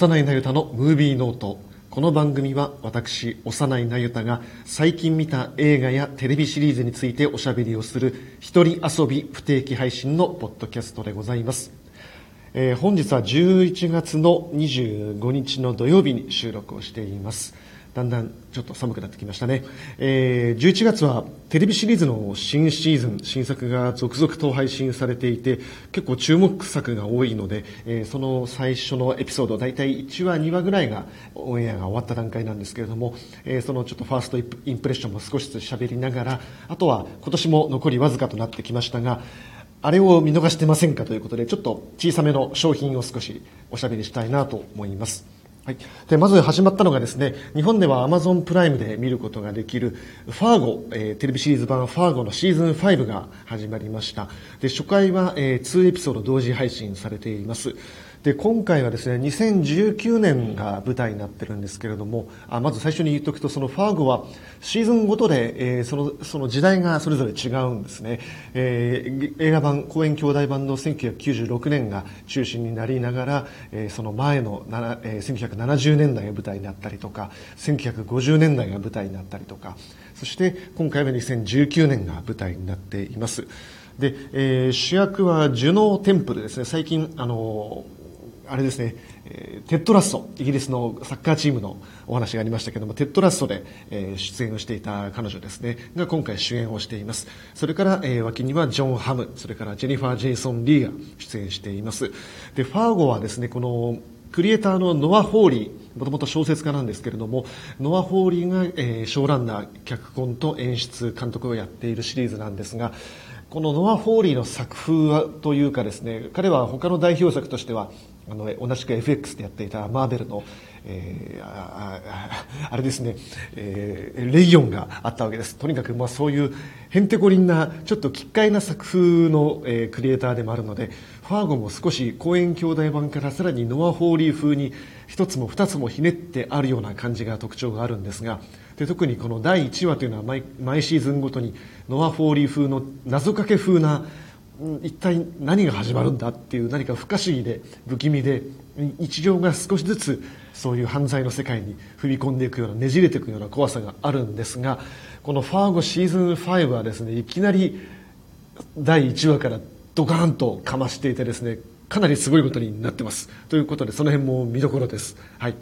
幼いなゆたのムービーノート。この番組は私幼いなゆたが最近見た映画やテレビシリーズについておしゃべりをする一人遊び不定期配信のポッドキャストでございます、えー本日は11月の25日の土曜日に収録をしています。だんだんちょっと寒くなってきましたね、えー11月はテレビシリーズの新シーズン新作が続々と配信されていて結構注目作が多いので、えーその最初のエピソード大体1話2話ぐらいがオンエアが終わった段階なんですけれども、えーそのちょっとファーストインプインプレッションも少しずつ喋りながらあとは今年も残りわずかとなってきましたがあれを見逃してませんかということで、ちょっと小さめの商品を少しおしゃべりしたいなと思います。はい、でまず始まったのがですね日本ではアマゾンプライムで見ることができるファーゴ、えーテレビシリーズ版ファーゴのシーズン5が始まりました。で初回は、えー2エピソード同時配信されています。で今回はですね2019年が舞台になってるんですけれどもあまず最初に言っておくとそのファーゴはシーズンごとで、えーそのその時代がそれぞれ違うんですね、えー映画版公演兄弟版の1996年が中心になりながら、えーその前のえー1970年代が舞台になったりとか1950年代が舞台になったりとかそして今回は2019年が舞台になっています。で、えー主役はジュノー・テンプルですね。最近あのあれですね、えテッド・ラッソ、イギリスのサッカーチームのお話がありましたけども、テッド・ラッソで、え出演をしていた彼女ですね、が今回主演をしています。それから、え脇にはジョン・ハム、それからジェニファー・ジェイソン・リーが出演しています。で、ファーゴはですね、この、クリエイターのノア・ホーリー、もともと小説家なんですけれども、ノア・ホーリーが、えーショーランナー、脚本と演出、監督をやっているシリーズなんですが、このノア・ホーリーの作風というかですね彼は他の代表作としてはあの同じく FX でやっていたマーベルの、えーあああれですね、えーレギオンがあったわけです。とにかくまあそういうへんてこりんなちょっと奇怪な作風の、えークリエイターでもあるのでファーゴも少しコーエン兄弟版からさらにノア・ホーリー風に一つも二つもひねってあるような感じが特徴があるんですがで特にこの第1話というのは毎毎シーズンごとにノア・ホーリー風の謎かけ風な一体何が始まるんだっていう何か不可思議で不気味で日常が少しずつそういう犯罪の世界に踏み込んでいくようなねじれていくような怖さがあるんですがこの「ファーゴシーズン5」はですねいきなり第1話からドカーンとかましていてですねかなりすごいことになってます。ということでその辺も見どころです。はい。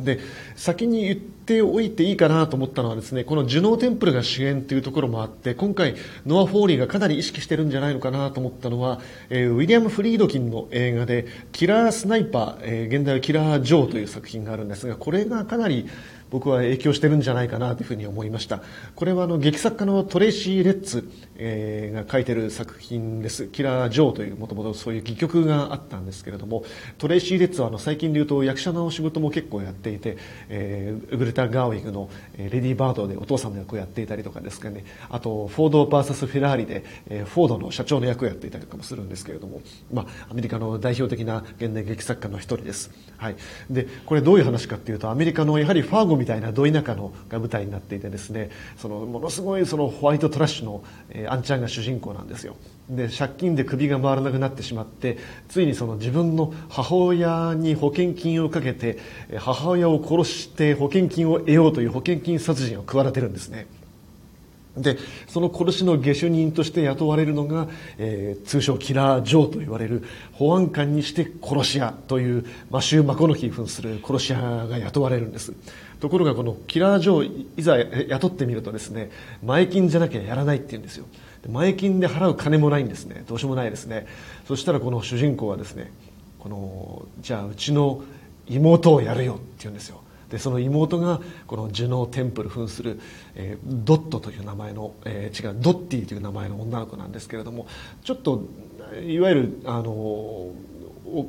で先に言っておいていいかなと思ったのはですねこのジュノーテンプルが主演というところもあって今回ノア・ホーリーがかなり意識してるんじゃないのかなと思ったのは、えーウィリアム・フリードキンの映画で「キラー・スナイパー」えー原題は「キラー・ジョー」という作品があるんですがこれがかなり僕は影響してるんじゃないかなというふうに思いました。これはあの劇作家のトレイシー・レッツ、えーが書いてる作品です「キラー・ジョー」というもともとそういう戯曲があったんですけれどもトレイシー・レッツはあの最近でいうと役者の仕事も結構やっていて、えーウグレタ・ガーウィングの、レディー・バードでお父さんの役をやっていたりとかですかね。あとフォード VS フェラーリで、えーフォードの社長の役をやっていたりとかもするんですけれども、まあ、アメリカの代表的な現代劇作家の一人です、はい、でこれどういう話かっていうとアメリカのやはりファーゴみたいなど田舎のが舞台になっていてですねそのものすごいそのホワイトトラッシュの、えーあんちゃんが主人公なんですよ。で借金で首が回らなくなってしまってついにその自分の母親に保険金をかけて母親を殺して保険金を得ようという保険金殺人を企てるんですね。でその殺しの下手人として雇われるのが、えー通称キラー・ジョーと言われる保安官にして殺し屋というマシュー・マコノヒー扮する殺し屋が雇われるんです。ところがこのキラー・ジョーいざ雇ってみるとですね前金じゃなきゃやらないって言うんですよ。前金で払う金もないんですね。どうしようもないですね。そしたらこの主人公はですねこのじゃあうちの妹をやるよって言うんですよ。でその妹がこのジュノー・テンプル扮する、えードットという名前の、えー違うドッティという名前の女の子なんですけれどもちょっといわゆるあの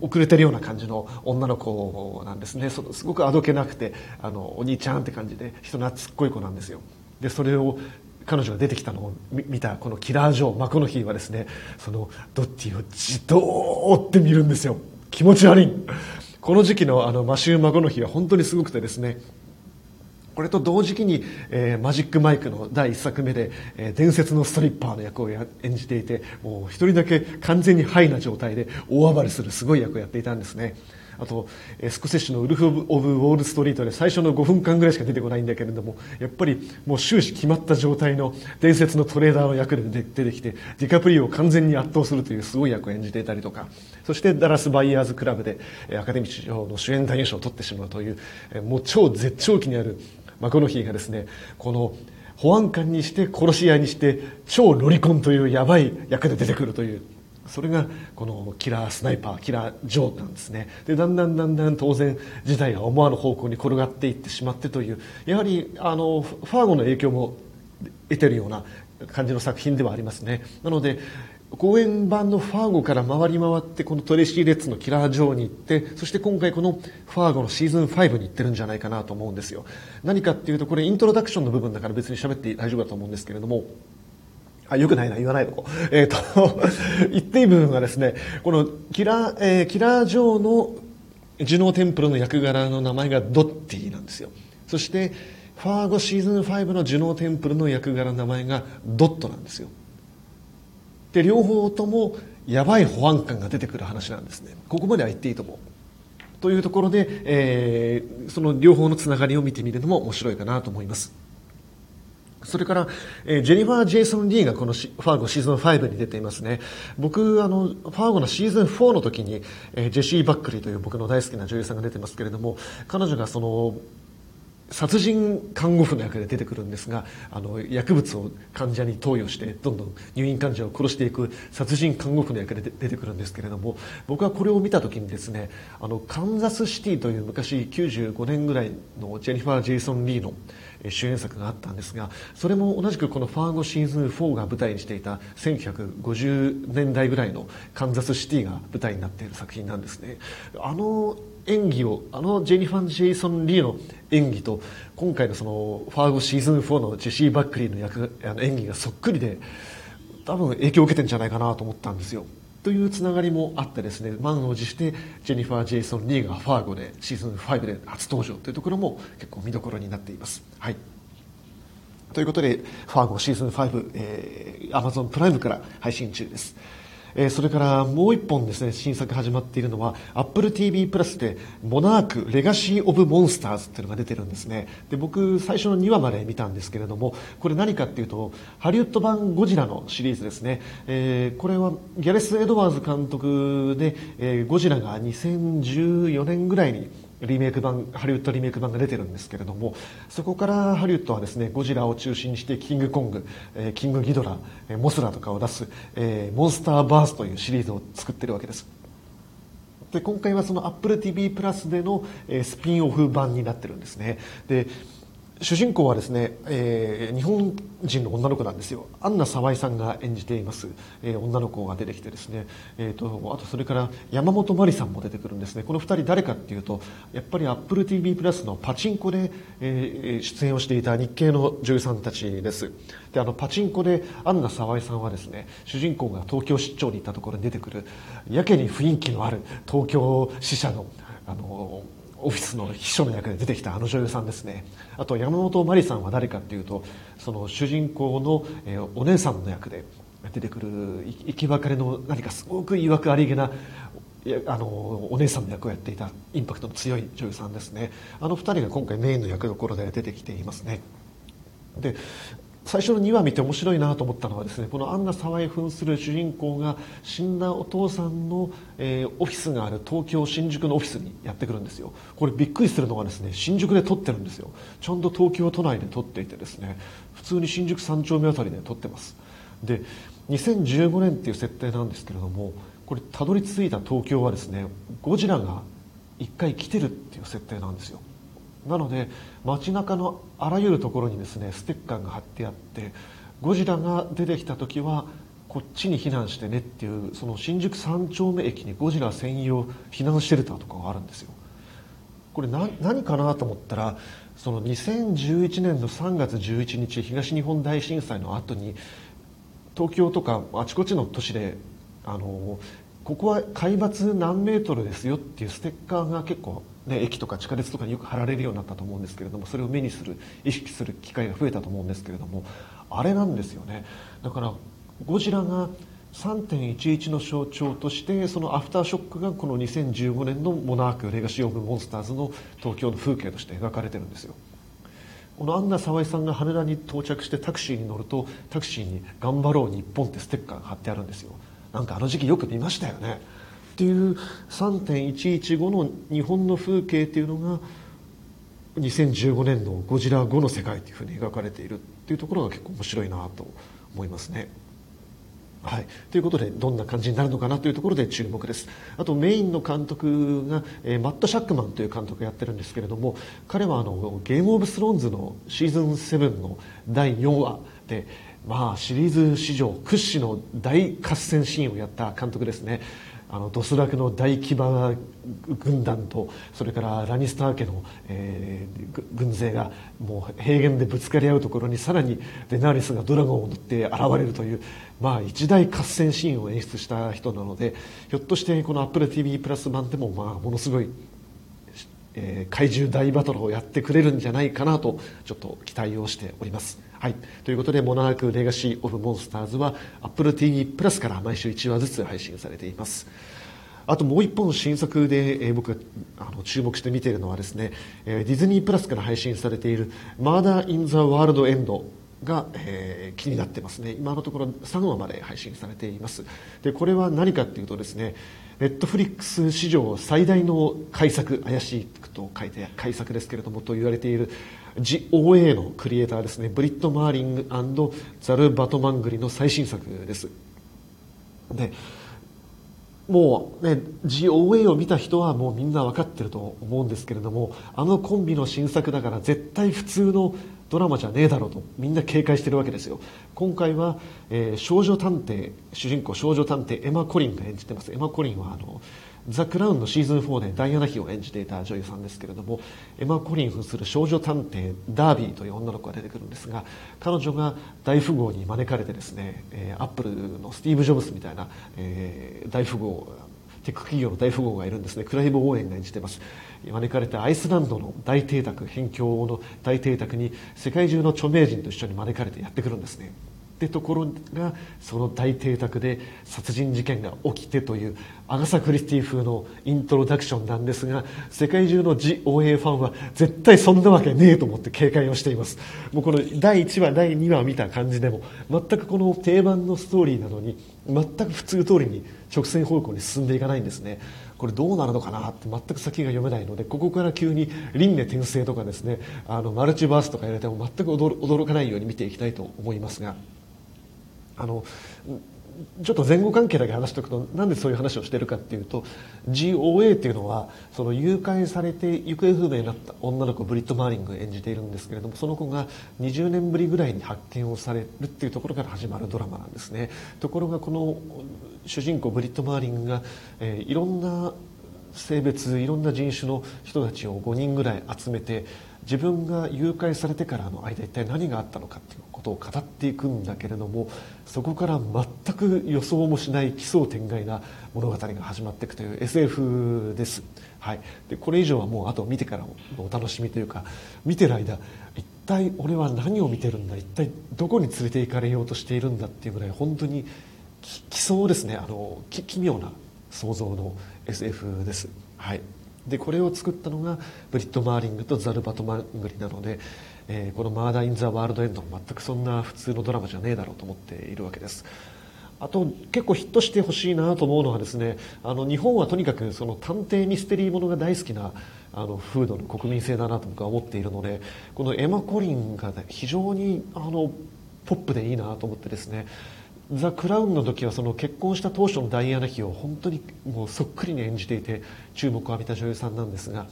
遅れてるような感じの女の子なんですね。そのすごくあどけなくてあのお兄ちゃんって感じで人懐っこい子なんですよ。でそれを彼女が出てきたのを見たこのキラー・ジョー・マコノヒーはですねそのドッティをじっと追って見るんですよ。気持ち悪い。この時期のあのマシュー・マゴの日は本当にすごくてですねこれと同時期に、えーマジック・マイクの第1作目で、えー伝説のストリッパーの役を演じていてもう一人だけ完全にハイな状態で大暴れするすごい役をやっていたんですね。あと、スコセッシュのウルフ・オブ・ウォール・ストリートで最初の5分間ぐらいしか出てこないんだけれどもやっぱりもう終始決まった状態の伝説のトレーダーの役で出てきてディカプリオを完全に圧倒するというすごい役を演じていたりとかそしてダラス・バイヤーズ・クラブでアカデミー賞の主演男優賞を取ってしまうというもう超絶頂期にあるマコノヒーがですねこの保安官にして殺し屋にして超ロリコンというやばい役で出てくるというそれがこのキラースナイパーキラー・ジョーなんですね。でだんだんだんだん当然事態が思わぬ方向に転がっていってしまってというやはりあのファーゴの影響も得てるような感じの作品ではありますね。なので公演版のファーゴから回り回ってこのトレシー・レッツのキラー・ジョーに行ってそして今回このファーゴのシーズン5に行ってるんじゃないかなと思うんですよ。何かっていうとこれイントロダクションの部分だから別に喋って大丈夫だと思うんですけれどもあ、よくないな、言わないとこ。えっ、ー、と、言っていい部分はですね、このキラー、えー、キラー・ジョーのジュノーテンプルの役柄の名前がドッティなんですよ。そして、ファーゴシーズン5のジュノーテンプルの役柄の名前がドットなんですよ。で両方ともやばい保安官が出てくる話なんですねここまでは言っていいと思うというところで、えー、その両方のつながりを見てみるのも面白いかなと思いますそれから、えー、ジェニファー・ジェイソン・リーがこのファーゴシーズン5に出ていますね。僕、あの、ファーゴのシーズン4の時に、えー、ジェシー・バックリーという僕の大好きな女優さんが出てますけれども、彼女がその、殺人看護婦の役で出てくるんですがあの薬物を患者に投与してどんどん入院患者を殺していく殺人看護婦の役で出てくるんですけれども僕はこれを見た時にですねあのカンザスシティという昔95年ぐらいのジェニファー・ジェイソン・リーの主演作があったんですがそれも同じくこのファーゴシーズン4が舞台にしていた1950年代ぐらいのカンザスシティが舞台になっている作品なんですね。あの演技をあのジェニファー・ジェイソン・リーの演技と今回のそのファーゴシーズン4のジェシー・バックリーの役あの演技がそっくりで多分影響を受けてるんじゃないかなと思ったんですよ。というつながりもあってですね満を持してジェニファー・ジェイソン・リーがファーゴでシーズン5で初登場というところも結構見どころになっています。はいということで、ファーゴシーズン5、えー、Amazon プライムから配信中です。えー、それからもう一本ですね新作始まっているのは Apple TV プラスで「モナークレガシー・オブ・モンスターズ」っていうのが出てるんですね。で僕最初の2話まで見たんですけれどもこれ何かっていうとハリウッド版ゴジラのシリーズですね、えー、これはギャレス・エドワーズ監督で、えー、ゴジラが2014年ぐらいにリメイク版ハリウッドリメイク版が出てるんですけれどもそこからハリウッドはですねゴジラを中心にしてキングコング、えー、キングギドラ、えー、モスラとかを出す、えー、モンスターバースというシリーズを作ってるわけです。で今回はその AppleTV プラスでの、えー、スピンオフ版になってるんですね。で主人公はですね、えー、日本人の女の子なんですよ。アンナ沢井さんが演じています、えー、女の子が出てきてですね、えーと、あとそれから山本真理さんも出てくるんですね。この2人誰かっていうとやっぱり AppleTV プラスのパチンコで、えー、出演をしていた日系の女優さんたちです。であのパチンコでアンナ沢井さんはですね主人公が東京出張に行ったところに出てくるやけに雰囲気のある東京支社のあのオフィスの秘書の役で出てきたあの女優さんですね。あと山本真理さんは誰かっていうとその主人公の、えー、お姉さんの役で出てくる生き別れの何かすごくいわくありげなあのお姉さんの役をやっていたインパクトの強い女優さんですね。あの2人が今回メインの役どころで出てきていますね。で最初の2話見て面白いなと思ったのはですねこのアンナ沢井扮する主人公が死んだお父さんの、えー、オフィスがある東京新宿のオフィスにやってくるんですよ。これびっくりするのがですね新宿で撮ってるんですよ。ちゃんと東京都内で撮っていてですね普通に新宿三丁目あたりで撮ってます。で2015年っていう設定なんですけれどもこれたどり着いた東京はですねゴジラが1回来てるっていう設定なんですよ。なので街中のあらゆるところにですねステッカーが貼ってあってゴジラが出てきた時はこっちに避難してねっていうその新宿三丁目駅にゴジラ専用避難シェルターとかがあるんですよ。これ何かなと思ったらその2011年の3月11日東日本大震災の後に東京とかあちこちの都市であのここは海抜何メートルですよっていうステッカーが結構ね、駅とか地下鉄とかによく貼られるようになったと思うんですけれどもそれを目にする意識する機会が増えたと思うんですけれどもあれなんですよね。だからゴジラが3.11の象徴としてそのアフターショックがこの2015年の「モナークレガシー・オブ・モンスターズ」の東京の風景として描かれてるんですよ。このアンナ沢井さんが羽田に到着してタクシーに乗るとタクシーに「頑張ろう日本」ってステッカーが貼ってあるんですよ。なんかあの時期よく見ましたよね。っていう3.11後の日本の風景っていうのが2015年のゴジラ後の世界というふうに描かれているっていうところが結構面白いなと思いますね。はい、ということでどんな感じになるのかなというところで注目です。あとメインの監督が、えー、マット・シャックマンという監督がやってるんですけれども彼はあのゲーム・オブ・スローンズのシーズン7の第4話でまあシリーズ史上屈指の大合戦シーンをやった監督ですね。あのドスラクの大騎馬軍団とそれからラニスター家の、えー、軍勢がもう平原でぶつかり合うところにさらにデナーリスがドラゴンを乗って現れるという、まあ、一大合戦シーンを演出した人なのでひょっとしてこの AppleTV プラス版でも、まあ、ものすごい、えー、怪獣大バトルをやってくれるんじゃないかなとちょっと期待をしております。はい。ということで、モナークレガシー・オブ・モンスターズは Apple TV プラスから毎週1話ずつ配信されています。あともう一本新作で、えー、僕があの注目して見ているのはですね、えー、ディズニープラスから配信されている「マーダー・イン・ザ・ワールド・エンド」が、えー、気になってますね今のところ3話まで配信されていますでこれは何かっていうとですねネットフリックス史上最大の怪作怪しいと書いて怪作ですけれどもと言われている OA のクリエイターですね。ブリット・マーリング、ザル・バトマングリの最新作です。でもうね GOA を見た人はもうみんな分かってると思うんですけれどもあのコンビの新作だから絶対普通のドラマじゃねえだろうとみんな警戒してるわけですよ。今回は、えー、少女探偵主人公少女探偵エマ・コリンが演じてます。エマ・コリンはあのザ・クラウンのシーズン4でダイアナ妃を演じていた女優さんですけれどもエマ・コリン扮する少女探偵ダービーという女の子が出てくるんですが彼女が大富豪に招かれてですね、えー、アップルのスティーブ・ジョブスみたいな、えー、大富豪テック企業の大富豪がいるんですね。クライム・応援が演じてます。招かれたアイスランドの大邸宅辺境の大邸宅に世界中の著名人と一緒に招かれてやってくるんですね。ってところがその大邸宅で殺人事件が起きてというアガサ・クリスティ風のイントロダクションなんですが世界中の GOA ファンは絶対そんなわけねえと思って警戒をしていますもうこの第1話第2話を見た感じでも全くこの定番のストーリーなのに全く普通通りに直線方向に進んでいかないんですねこれどうなるのかなって全く先が読めないのでここから急に輪廻転生とかですねあのマルチバースとか言われても全く驚かないように見ていきたいと思いますが。あのちょっと前後関係だけ話しておくとなんでそういう話をしてるかっていうと GOA っていうのはその誘拐されて行方不明になった女の子ブリット・マーリングを演じているんですけれどもその子が20年ぶりぐらいに発見をされるっていうところから始まるドラマなんですね。ところがこの主人公ブリット・マーリングが、えー、いろんな性別いろんな人種の人たちを5人ぐらい集めて自分が誘拐されてからの間一体何があったのかっていうことを語っていくんだけれどもそこから全く予想もしない奇想天外な物語が始まっていくという SF です、はい、でこれ以上はもうあと見てからのお楽しみというか見てる間一体俺は何を見てるんだ？一体どこに連れて行かれようとしているんだっていうぐらい本当に奇想ですね。あの奇妙な想像の SF です。はい。でこれを作ったのがブリット・マーリングとザルバト・マングリなのでえー、この「マーダー・イン・ザ・ワールド・エンド」も全くそんな普通のドラマじゃねえだろうと思っているわけです。あと結構ヒットしてほしいなと思うのはですねあの日本はとにかくその探偵ミステリーものが大好きなあの風土の国民性だなと僕は思っているのでこのエマ・コリンが非常にあのポップでいいなと思ってですねザ・クラウンの時はその結婚した当初のダイアナ妃を本当にもうそっくりに演じていて注目を浴びた女優さんなんですが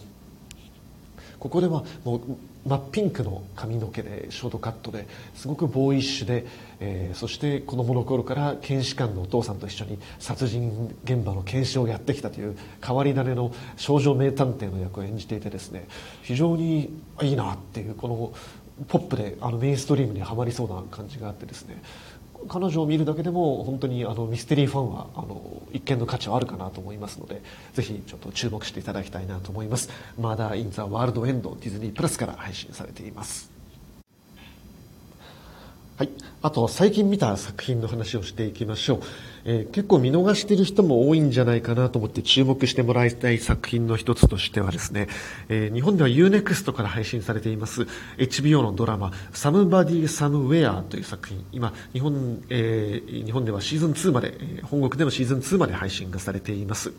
ここではもう真っピンクの髪の毛でショートカットですごくボーイッシュで、えー、そして子供の頃から検視官のお父さんと一緒に殺人現場の検視をやってきたという変わり種の少女名探偵の役を演じていてですね非常にいいなっていうこのポップであのメインストリームにはまりそうな感じがあってですね彼女を見るだけでも本当にあのミステリーファンはあの一見の価値はあるかなと思いますのでぜひちょっと注目していただきたいなと思いますまだインザワールドエンドディズニープラスから配信されていますはい。あと、最近見た作品の話をしていきましょう。えー、結構見逃している人も多いんじゃないかなと思って注目してもらいたい作品の一つとしてはですね、えー、日本では UNEXT から配信されています HBO のドラマ、Somebody Somewhere という作品。今、日本、えー、日本ではシーズン2まで、本国でのシーズン2まで配信がされています。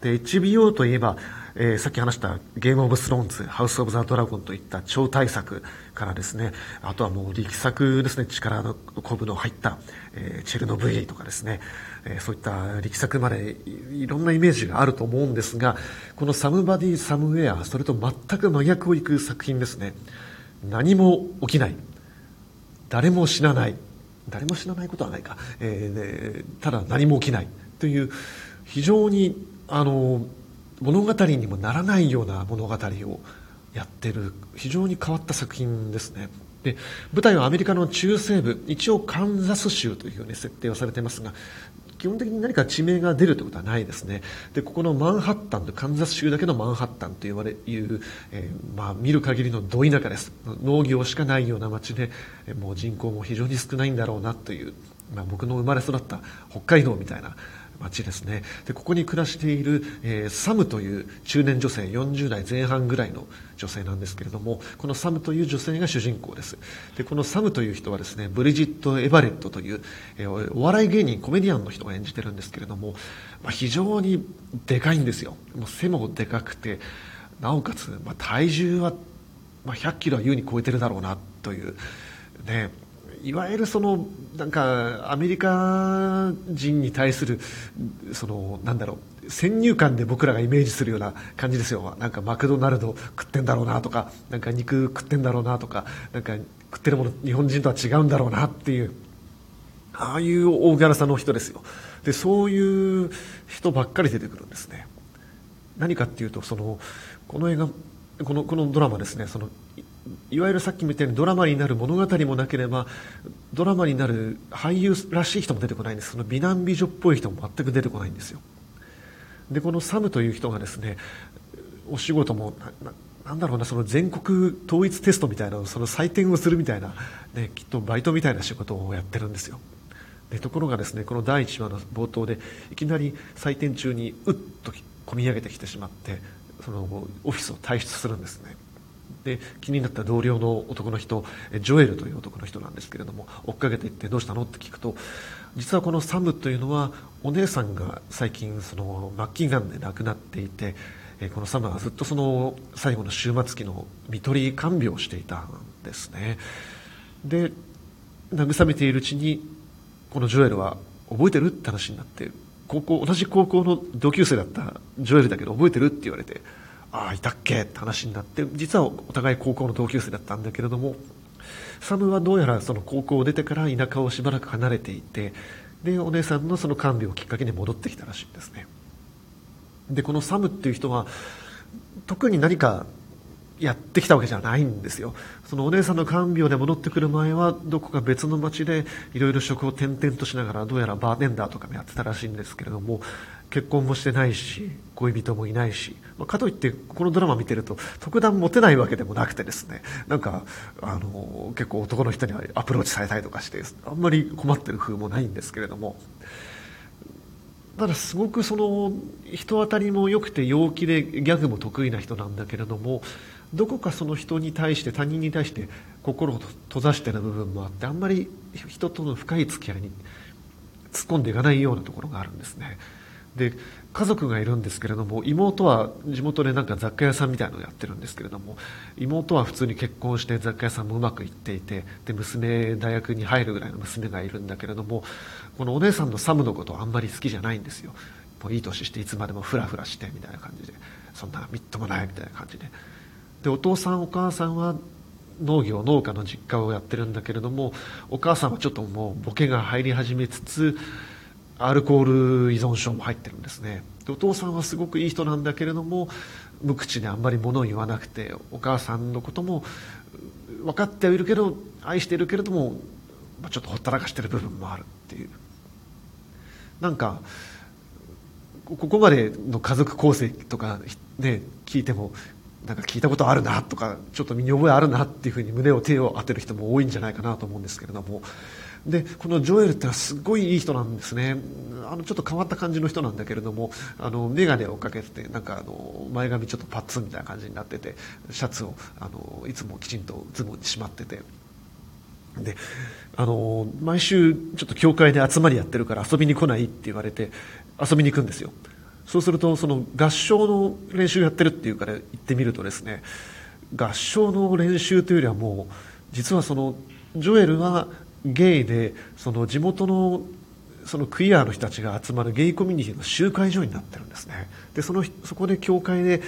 で、HBO といえば、えー、さっき話したゲームオブスローンズ、ハウスオブザドラゴンといった超大作からですね、あとはもう力作ですね、力のコブの入った、えー、チェルノブイリとかですね、えー、そういった力作までいろんなイメージがあると思うんですが、このサムバディ・サムウェア、それと全く真逆をいく作品ですね。何も起きない。誰も死なない。誰も死なないことはないか。えー、ただ何も起きない。という、非常にあの物語にもならないような物語をやってる非常に変わった作品ですねで舞台はアメリカの中西部一応カンザス州というふうに設定をされていますが基本的に何か地名が出るということはないですね。でここのマンハッタンとカンザス州だけのマンハッタンと言われいう、えー、まあ、見る限りのど田舎です。農業しかないような町でもう人口も非常に少ないんだろうなという、まあ、僕の生まれ育った北海道みたいな町ですね。でここに暮らしている、えー、サムという中年女性40代前半ぐらいの女性なんですけれどもこのサムという女性が主人公です。でこのサムという人はですねブリジット・エバレットという、えー、お笑い芸人コメディアンの人が演じてるんですけれども、まあ、非常にでかいんですよ。もう背もでかくてなおかつ、まあ、体重は、まあ、100キロは優に超えてるだろうなというね。いわゆるそのなんかアメリカ人に対するそのなんだろう先入観で僕らがイメージするような感じですよ。なんかマクドナルド食ってんだろうなとかなんか肉食ってんだろうなとかなんか食ってるもの日本人とは違うんだろうなっていうああいう大柄さの人ですよ。でそういう人ばっかり出てくるんですね。何かっていうとそのこの映画このこのドラマですねそのいわゆるさっきみたいにドラマになる物語もなければドラマになる俳優らしい人も出てこないんですその美男美女っぽい人も全く出てこないんですよ。でこのサムという人がですねお仕事もなんだろうなその全国統一テストみたいなその採点をするみたいな、ね、きっとバイトみたいな仕事をやってるんですよ。でところがですねこの第1話の冒頭でいきなり採点中にうっと込み上げてきてしまってそのオフィスを退出するんですね。で気になった同僚の男の人ジョエルという男の人なんですけれども追っかけていってどうしたのって聞くと実はこのサムというのはお姉さんが最近その末期がんで亡くなっていてこのサムはずっとその最後の終末期の看取り看病をしていたんですね。で慰めているうちにこのジョエルは覚えてるって話になって高校同じ高校の同級生だったジョエルだけど覚えてるって言われてああいたっけ？って話になって実はお互い高校の同級生だったんだけれどもサムはどうやらその高校を出てから田舎をしばらく離れていてでお姉さんのその看病をきっかけに戻ってきたらしいんですね。でこのサムっていう人は特に何かやってきたわけじゃないんですよ。そのお姉さんの看病で戻ってくる前はどこか別の町でいろいろ職を転々としながらどうやらバーテンダーとかもやってたらしいんですけれども結婚もしてないし恋人もいないし、まあ、かといってこのドラマ見てると特段モテないわけでもなくてですねなんかあの結構男の人にはアプローチされたりとかしてあんまり困ってる風もないんですけれどもただすごくその人当たりも良くて陽気でギャグも得意な人なんだけれどもどこかその人に対して他人に対して心を閉ざしてる部分もあってあんまり人との深い付き合いに突っ込んでいかないようなところがあるんですね。で家族がいるんですけれども妹は地元でなんか雑貨屋さんみたいなのをやってるんですけれども妹は普通に結婚して雑貨屋さんもうまくいっていてで娘大学に入るぐらいの娘がいるんだけれどもこのお姉さんのサムのことあんまり好きじゃないんですよ。もういい年していつまでもフラフラしてみたいな感じでそんなみっともないみたいな感じで。でお父さんお母さんは農業農家の実家をやってるんだけれどもお母さんはちょっともうボケが入り始めつつアルコール依存症も入ってるんですね。お父さんはすごくいい人なんだけれども無口であんまり物を言わなくてお母さんのことも分かってはいるけど愛しているけれども、まあ、ちょっとほったらかしてる部分もあるっていう。なんかここまでの家族構成とかね聞いてもなんか聞いたことあるなとかちょっと身に覚えあるなっていうふうに胸を手を当てる人も多いんじゃないかなと思うんですけれども。でこのジョエルってのはすごいいい人なんですね。あのちょっと変わった感じの人なんだけれどもあの眼鏡をかけててなんかあの前髪ちょっとパッツンみたいな感じになっててシャツをあのいつもきちんとズボンにしまってて。であの毎週ちょっと教会で集まりやってるから遊びに来ないって言われて遊びに行くんですよ。そうするとその合唱の練習やってるっていうから行ってみるとですね合唱の練習というよりはもう実はそのジョエルはゲイでその地元のそのクイアの人たちが集まるゲイコミュニティの集会所になってるんですね。でそのそこで教会で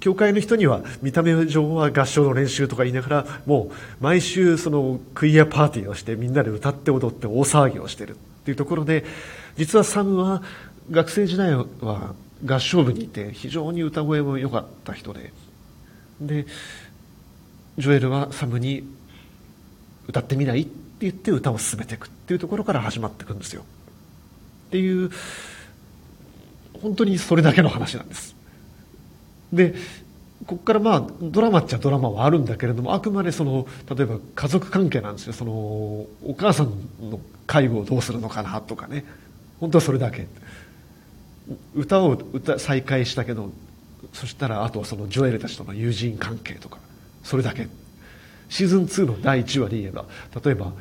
教会の人には見た目上は合唱の練習とか言いながらもう毎週そのクイアパーティーをしてみんなで歌って踊って大騒ぎをしてるっていうところで実はサムは学生時代は合唱部にいて非常に歌声も良かった人で。でジョエルはサムに歌ってみないって言って歌を進めていくっていうところから始まっていくんですよ。っていう本当にそれだけの話なんです。でここからまあドラマっちゃドラマはあるんだけれどもあくまでその例えば家族関係なんですよ。そのお母さんの介護をどうするのかなとかね。本当はそれだけ。歌を歌再開したけどそしたらあとはそのジョエルたちとの友人関係とか。それだけ。シーズン2の第1話で言えば例えば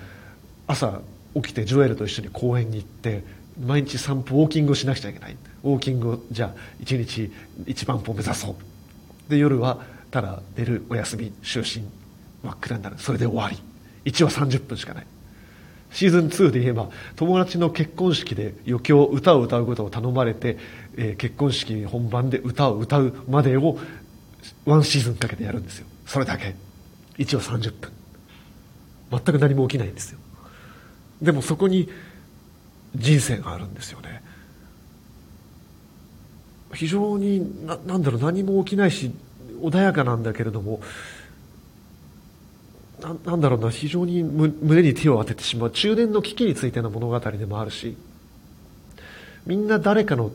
朝起きてジョエルと一緒に公園に行って毎日散歩ウォーキングをしなくちゃいけない。ウォーキングをじゃあ1日1万歩目指そう。で夜はただ寝るお休み就寝真っ暗になる。それで終わり。1話30分しかない。シーズン2で言えば友達の結婚式で余興歌を歌うことを頼まれて、えー、結婚式本番で歌を歌うまでをワンシーズンかけてやるんですよ。それだけ。1話30分。全く何も起きないんですよ。でもそこに人生があるんですよね。非常にななんだろう何も起きないし穏やかなんだけれどもななんだろうな非常に胸に手を当ててしまう。中年の危機についての物語でもあるしみんな誰かの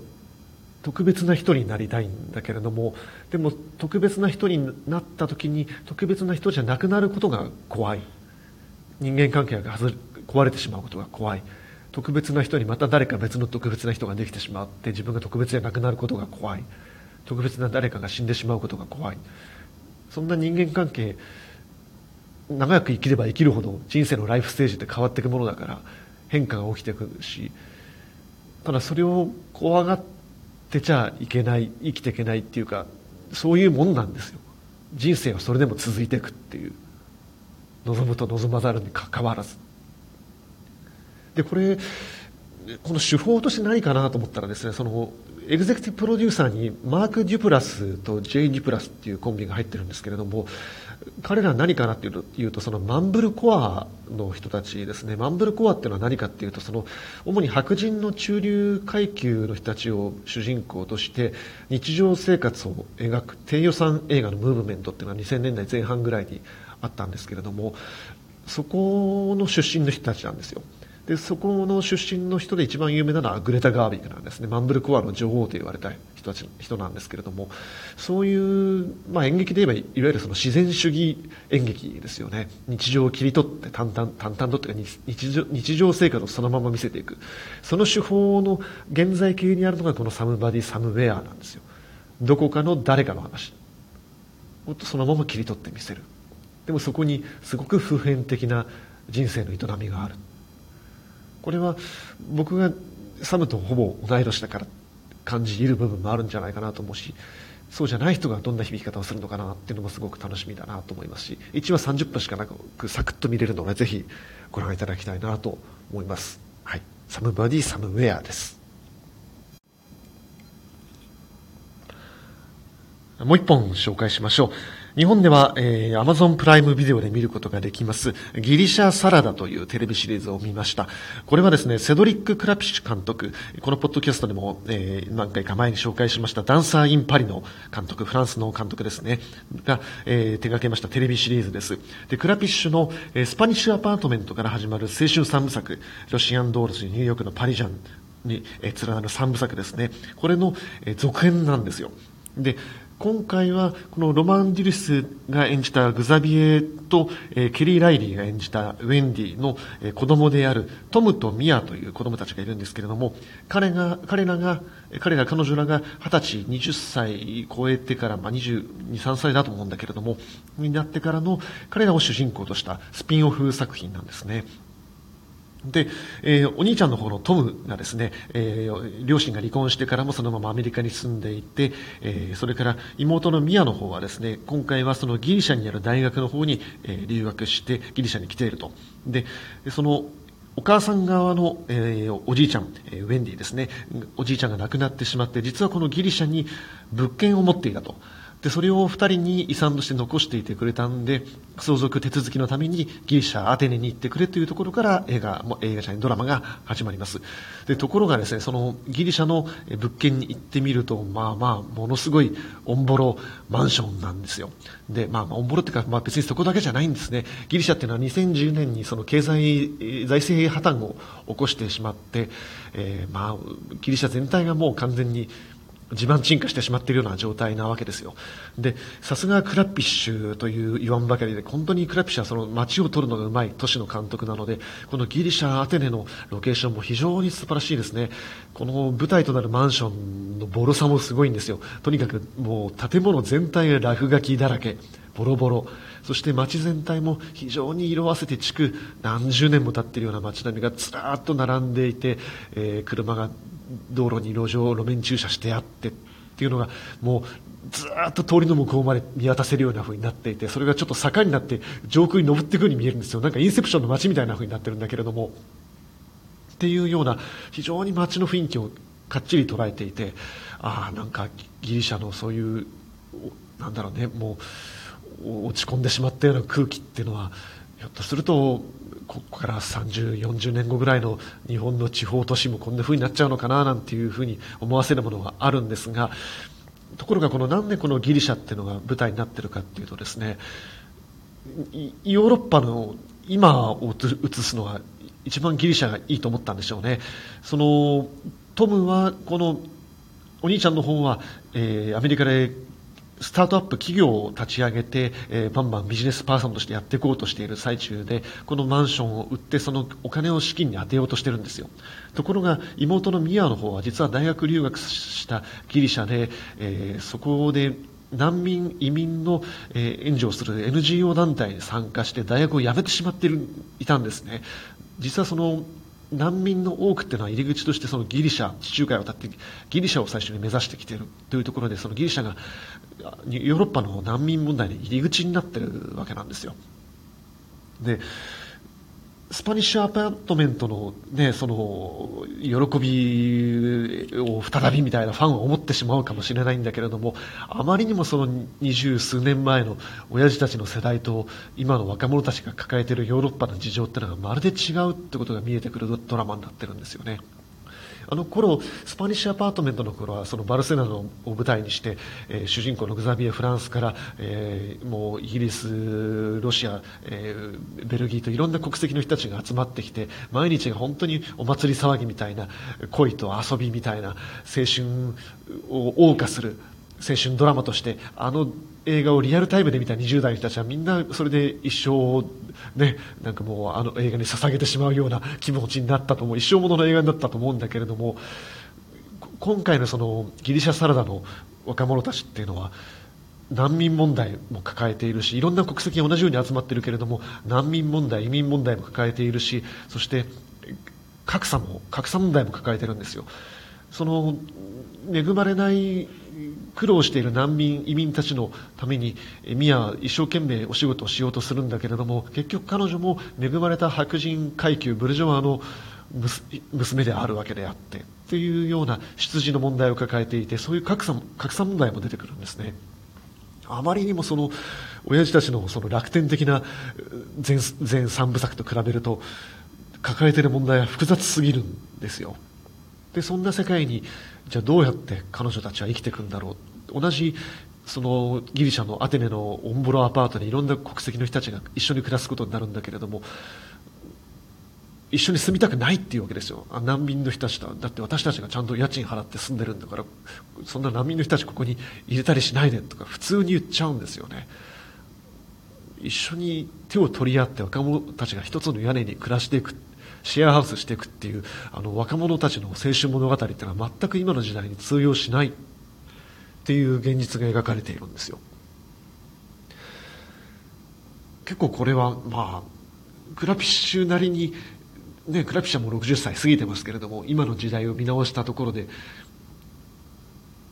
特別な人になりたいんだけれどもでも特別な人になった時に特別な人じゃなくなることが怖い。人間関係が壊れてしまうことが怖い。特別な人にまた誰か別の特別な人ができてしまって自分が特別じゃなくなることが怖い。特別な誰かが死んでしまうことが怖い。そんな人間関係長く生きれば生きるほど人生のライフステージって変わっていくものだから変化が起きてくるしただそれを怖がっててちゃいけない生きていけないっていうかそういうもんなんですよ。人生はそれでも続いていくっていう。望むと望まざるにかかわらず。でこれこの手法として何かなと思ったらですねそのエグゼクティブプロデューサーにマーク・デュプラスとジェイ・デュプラスっていうコンビが入ってるんですけれども彼らは何かなっていうというとそのマンブルコアの人たちですね。マンブルコアっていうのは何かっていうとその主に白人の中流階級の人たちを主人公として日常生活を描く低予算映画のムーブメントっていうのは2000年代前半ぐらいにあったんですけれどもそこの出身の人たちなんですよ。でそこの出身の人で一番有名なのはグレタ・ガービックなんですね。マンブルコアの女王と言われた人たち人なんですけれどもそういう、まあ、演劇で言えばいわゆるその自然主義演劇ですよね。日常を切り取って淡々淡々とっていうか日常日常生活をそのまま見せていく。その手法の現在形にあるのがこのサムバディ・サムウェアなんですよ。どこかの誰かの話。もっとそのまま切り取ってみせる。でもそこにすごく普遍的な人生の営みがある。これは僕がサムとほぼ同い年だから感じる部分もあるんじゃないかなと思うしそうじゃない人がどんな響き方をするのかなっていうのもすごく楽しみだなと思いますし1話30分しかなくサクッと見れるのでぜひご覧いただきたいなと思います、はい、サムバディサムウェアです。もう一本紹介しましょう。日本では、えー、Amazon プライムビデオで見ることができます、ギリシャサラダというテレビシリーズを見ました。これはですね、セドリック・クラピッシュ監督、このポッドキャストでも、えー、何回か前に紹介しましたダンサー・イン・パリの監督、フランスの監督ですね、が、えー、手掛けましたテレビシリーズです。で、クラピッシュの、えー、スパニッシュアパートメントから始まる青春三部作、ロシアンドールズ、ニューヨークのパリジャンに、えー、連なる三部作ですね。これの、えー、続編なんですよ。で、今回はこのロマン・デュリスが演じたグザビエと、えー、ケリー・ライリーが演じたウェンディの、えー、子供であるトムとミアという子供たちがいるんですけれども彼が彼らが彼ら彼女らが20歳20歳超えてから、まあ、22、3歳だと思うんだけれどもになってからの彼らを主人公としたスピンオフ作品なんですね。で、えー、お兄ちゃんの方のトムがですね、えー、両親が離婚してからもそのままアメリカに住んでいて、えー、それから妹のミアの方はですね、今回はそのギリシャにある大学の方に、えー、留学してギリシャに来ていると。で、そのお母さん側の、えー、おじいちゃん、えー、ウェンディですね、おじいちゃんが亡くなってしまって、実はこのギリシャに物件を持っていたと。で、それを二人に遺産として残していてくれたんで、相続手続きのためにギリシャ、アテネに行ってくれというところから映画も、映画じゃない、ドラマが始まります。で、ところがですね、そのギリシャの物件に行ってみると、まあまあ、ものすごいオンボロマンションなんですよ。で、まあ、オンボロっていうか、まあ別にそこだけじゃないんですね。ギリシャっていうのは2010年にその経済、財政破綻を起こしてしまって、えー、まあ、ギリシャ全体がもう完全に地盤沈下してしまっているような状態なわけですよ。で、さすがクラッピッシュという言わんばかりで、本当にクラッピッシュはその街を取るのがうまい都市の監督なので、このギリシャ、アテネのロケーションも非常に素晴らしいですね。この舞台となるマンションのボロさもすごいんですよ。とにかくもう建物全体が落書きだらけ、ボロボロ。そして街全体も非常に色あせて築何十年も経っているような街並みがずらーっと並んでいて、えー、車が道路に路上路面駐車してあってっていうのがもうずっと通りの向こうまで見渡せるような風になっていてそれがちょっと坂になって上空に登っていくように見えるんですよ。なんかインセプションの街みたいな風になってるんだけれどもっていうような非常に街の雰囲気をかっちり捉えていてああなんかギリシャのそういうなんだろうねもう落ち込んでしまったような空気っていうのはひょっとするとここから30、40年後ぐらいの日本の地方都市もこんな風になっちゃうのかななんていうふうに思わせるものがあるんですが、ところがこのなんでこのギリシャっていうのが舞台になってるかっていうとですね、ヨーロッパの今を映すのは一番ギリシャがいいと思ったんでしょうね。そのトムはこのお兄ちゃんの方は、えー、アメリカでスタートアップ企業を立ち上げて、えー、バンバンビジネスパーソンとしてやっていこうとしている最中で、このマンションを売ってそのお金を資金に充てようとしてるんですよ。ところが妹のミアの方は実は大学留学したギリシャで、えー、そこで難民、移民の、え、援助をする NGO 団体に参加して大学を辞めてしまっているいたんですね。実はその難民の多くっていうのは入り口としてそのギリシャ、地中海を渡ってギリシャを最初に目指してきているというところでそのギリシャがヨーロッパの難民問題の入り口になってるわけなんですよ。でスパニッシュアパートメントのね、その、喜びを再びみたいなファンは思ってしまうかもしれないんだけれども、あまりにもその二十数年前の親父たちの世代と今の若者たちが抱えているヨーロッパの事情ってのがまるで違うってことが見えてくるドラマになってるんですよね。あの頃スパニッシュアパートメントの頃はそのバルセロナを舞台にして、えー、主人公のグザビエ・フランスから、えー、もうイギリス、ロシア、えー、ベルギーといろんな国籍の人たちが集まってきて毎日が本当にお祭り騒ぎみたいな恋と遊びみたいな青春を謳歌する青春ドラマとしてあの映画をリアルタイムで見た20代の人たちはみんなそれで一生をね、なんかもうあの映画に捧げてしまうような気持ちになったと思う、一生ものの映画になったと思うんだけれども、今回のそのギリシャサラダの若者たちっていうのは、難民問題も抱えているし、いろんな国籍が同じように集まっているけれども、難民問題、移民問題も抱えているし、そして格差も、格差問題も抱えているんですよ。その恵まれない苦労している難民、移民たちのためにミアは一生懸命お仕事をしようとするんだけれども結局彼女も恵まれた白人階級ブルジョワの娘であるわけであってというような出自の問題を抱えていてそういう格差格差問題も出てくるんですね。あまりにもその親父たちのその楽天的な前前三部作と比べると抱えている問題は複雑すぎるんですよ。でそんな世界にじゃあどうやって彼女たちは生きていくんだろう？同じそのギリシャのアテネのオンボロアパートにいろんな国籍の人たちが一緒に暮らすことになるんだけれども一緒に住みたくないっていうわけですよ。難民の人たちと。だって私たちがちゃんと家賃払って住んでるんだからそんな難民の人たちここに入れたりしないでとか普通に言っちゃうんですよね。一緒に手を取り合って若者たちが一つの屋根に暮らしていく。シェアハウスしていくっていうあの若者たちの青春物語っていうのは全く今の時代に通用しない。っていう現実が描かれているんですよ。結構これはまあクラピッシュなりにねクラピッシュはもう60歳過ぎてますけれども今の時代を見直したところで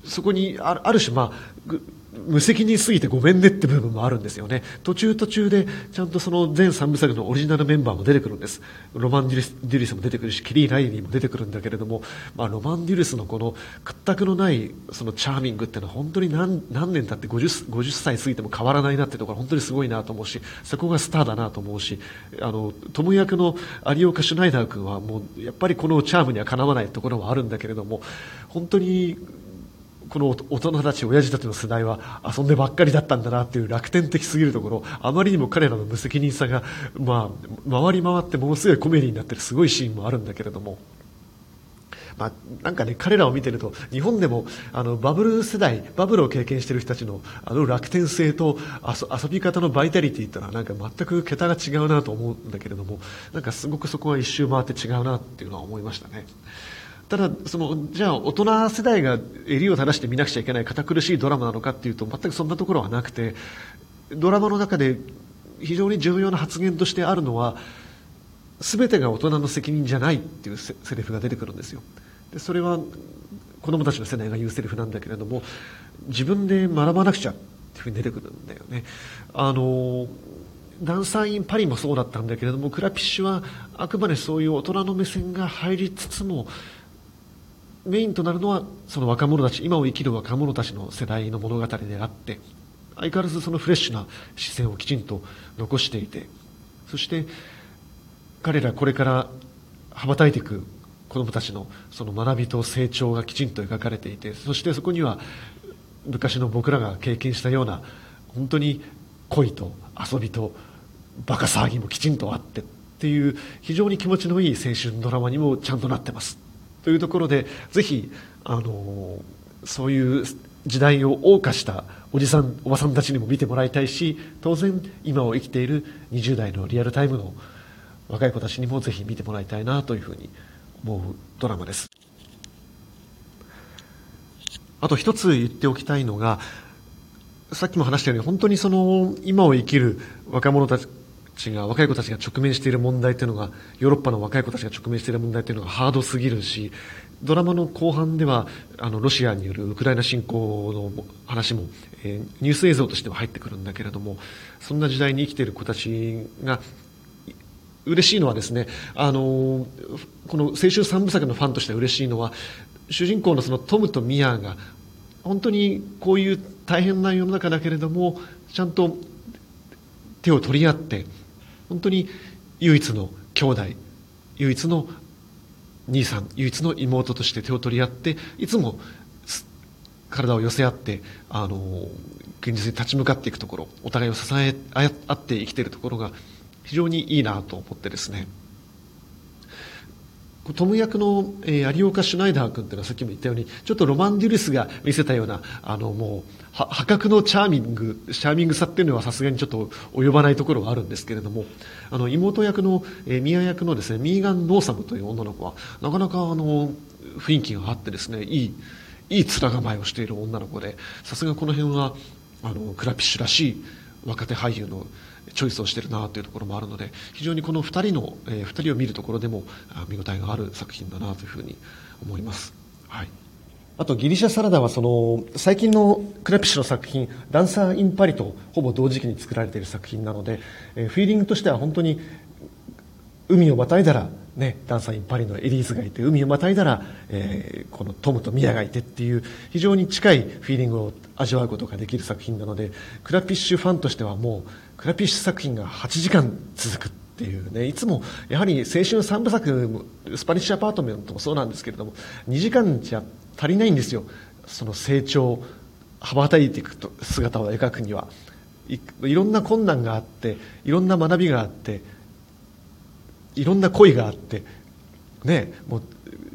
そこにある種まあ無責任すぎてごめんねって部分もあるんですよね。途中途中でちゃんとその全3部作のオリジナルメンバーも出てくるんです。ロマン・デュリスも出てくるし、ケリー・ライリーも出てくるんだけれども、まあ、ロマン・デュリスのこの屈託のないそのチャーミングっていうのは本当に何何年経って 50, 50歳過ぎても変わらないなっていうところ本当にすごいなと思うし、そこがスターだなと思うし、あの、トム役の有岡シュナイダー君はもうやっぱりこのチャームにはかなわないところはあるんだけれども、本当にこの大人たち、親父たちの世代は遊んでばっかりだったんだなっていう楽天的すぎるところ、あまりにも彼らの無責任さが、まあ、回り回ってものすごいコメディになっているすごいシーンもあるんだけれども、まあ、なんかね、彼らを見ていると、日本でもあのバブル世代、バブルを経験している人たちのあの楽天性と遊び方のバイタリティっていうのはなんか全く桁が違うなと思うんだけれども、なんかすごくそこは一周回って違うなっていうのは思いましたね。ただそのじゃあ大人世代が襟を正して見なくちゃいけない堅苦しいドラマなのかっていうと全くそんなところはなくてドラマの中で非常に重要な発言としてあるのは全てが大人の責任じゃないっていうセリフが出てくるんですよ。でそれは子供たちの世代が言うセリフなんだけれども自分で学ばなくちゃっていうふうに出てくるんだよね。あのダンサーインパリもそうだったんだけれどもクラピッシュはあくまでそういう大人の目線が入りつつもメインとなるのはその若者たち今を生きる若者たちの世代の物語であって相変わらずそのフレッシュな視線をきちんと残していてそして彼らこれから羽ばたいていく子供たちのその学びと成長がきちんと描かれていてそしてそこには昔の僕らが経験したような本当に恋と遊びとバカ騒ぎもきちんとあってっていう非常に気持ちのいい青春ドラマにもちゃんとなってます。というところでぜひあのそういう時代を謳歌したおじさんおばさんたちにも見てもらいたいし当然今を生きている20代のリアルタイムの若い子たちにもぜひ見てもらいたいなというふうに思うドラマです。あと一つ言っておきたいのがさっきも話したように本当にその今を生きる若者たちちが若い子たちが直面している問題というのがヨーロッパの若い子たちが直面している問題というのがハードすぎるしドラマの後半ではあのロシアによるウクライナ侵攻の話も、えー、ニュース映像としては入ってくるんだけれどもそんな時代に生きている子たちが嬉しいのはですねあのこの青春三部作のファンとして嬉しいのは主人公のそのトムとミアが本当にこういう大変な世の中だけれどもちゃんと手を取り合って本当に唯一の兄弟唯一の兄さん唯一の妹として手を取り合っていつも体を寄せ合ってあの現実に立ち向かっていくところお互いを支え合って生きているところが非常にいいなと思ってですね。トム役の、えー、有岡シュナイダー君っていうのはさっきも言ったようにちょっとロマン・デュリスが見せたようなあのもう破格のチャーミングチャーミングさっていうのはさすがにちょっと及ばないところはあるんですけれどもあの妹役の、えー、ミア役のですねミーガン・ノーサムという女の子はなかなかあの雰囲気があってですねいいいい面構えをしている女の子でさすがこの辺はあのクラピッシュらしい若手俳優のチョイスをしてるなというところもあるので非常にこの2人の、えー、2人を見るところでも見応えがある作品だなというふうに思います。はいあとギリシャサラダはその最近のクラピッシュの作品「ダンサー・イン・パリ」とほぼ同時期に作られている作品なので、えー、フィーリングとしては本当に海をまたいだら、ね、ダンサー・イン・パリのエリーズがいて海をまたいだら、えー、このトムとミアがいてっていう非常に近いフィーリングを味わうことができる作品なのでクラピッシュファンとしてはもうクラピッシュ作品が8時間続くっていうね。いつもやはり青春3部作スパニッシュアパートメントもそうなんですけれども2時間じゃ足りないんですよ。その成長羽ばたいていくと姿を描くには。いろんな困難があっていろんな学びがあっていろんな恋があってねもう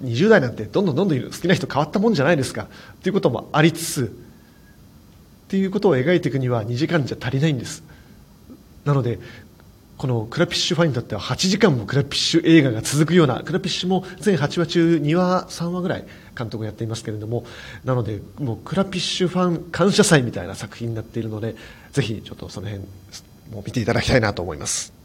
20代なんてどんどんどんどん好きな人変わったもんじゃないですか。っていうこともありつつっていうことを描いていくには2時間じゃ足りないんです。なのでこのクラピッシュファンにとっては8時間もクラピッシュ映画が続くようなクラピッシュも全8話中2話3話ぐらい監督がやっていますけれどもなのでもうクラピッシュファン感謝祭みたいな作品になっているのでぜひちょっとその辺も見ていただきたいなと思います。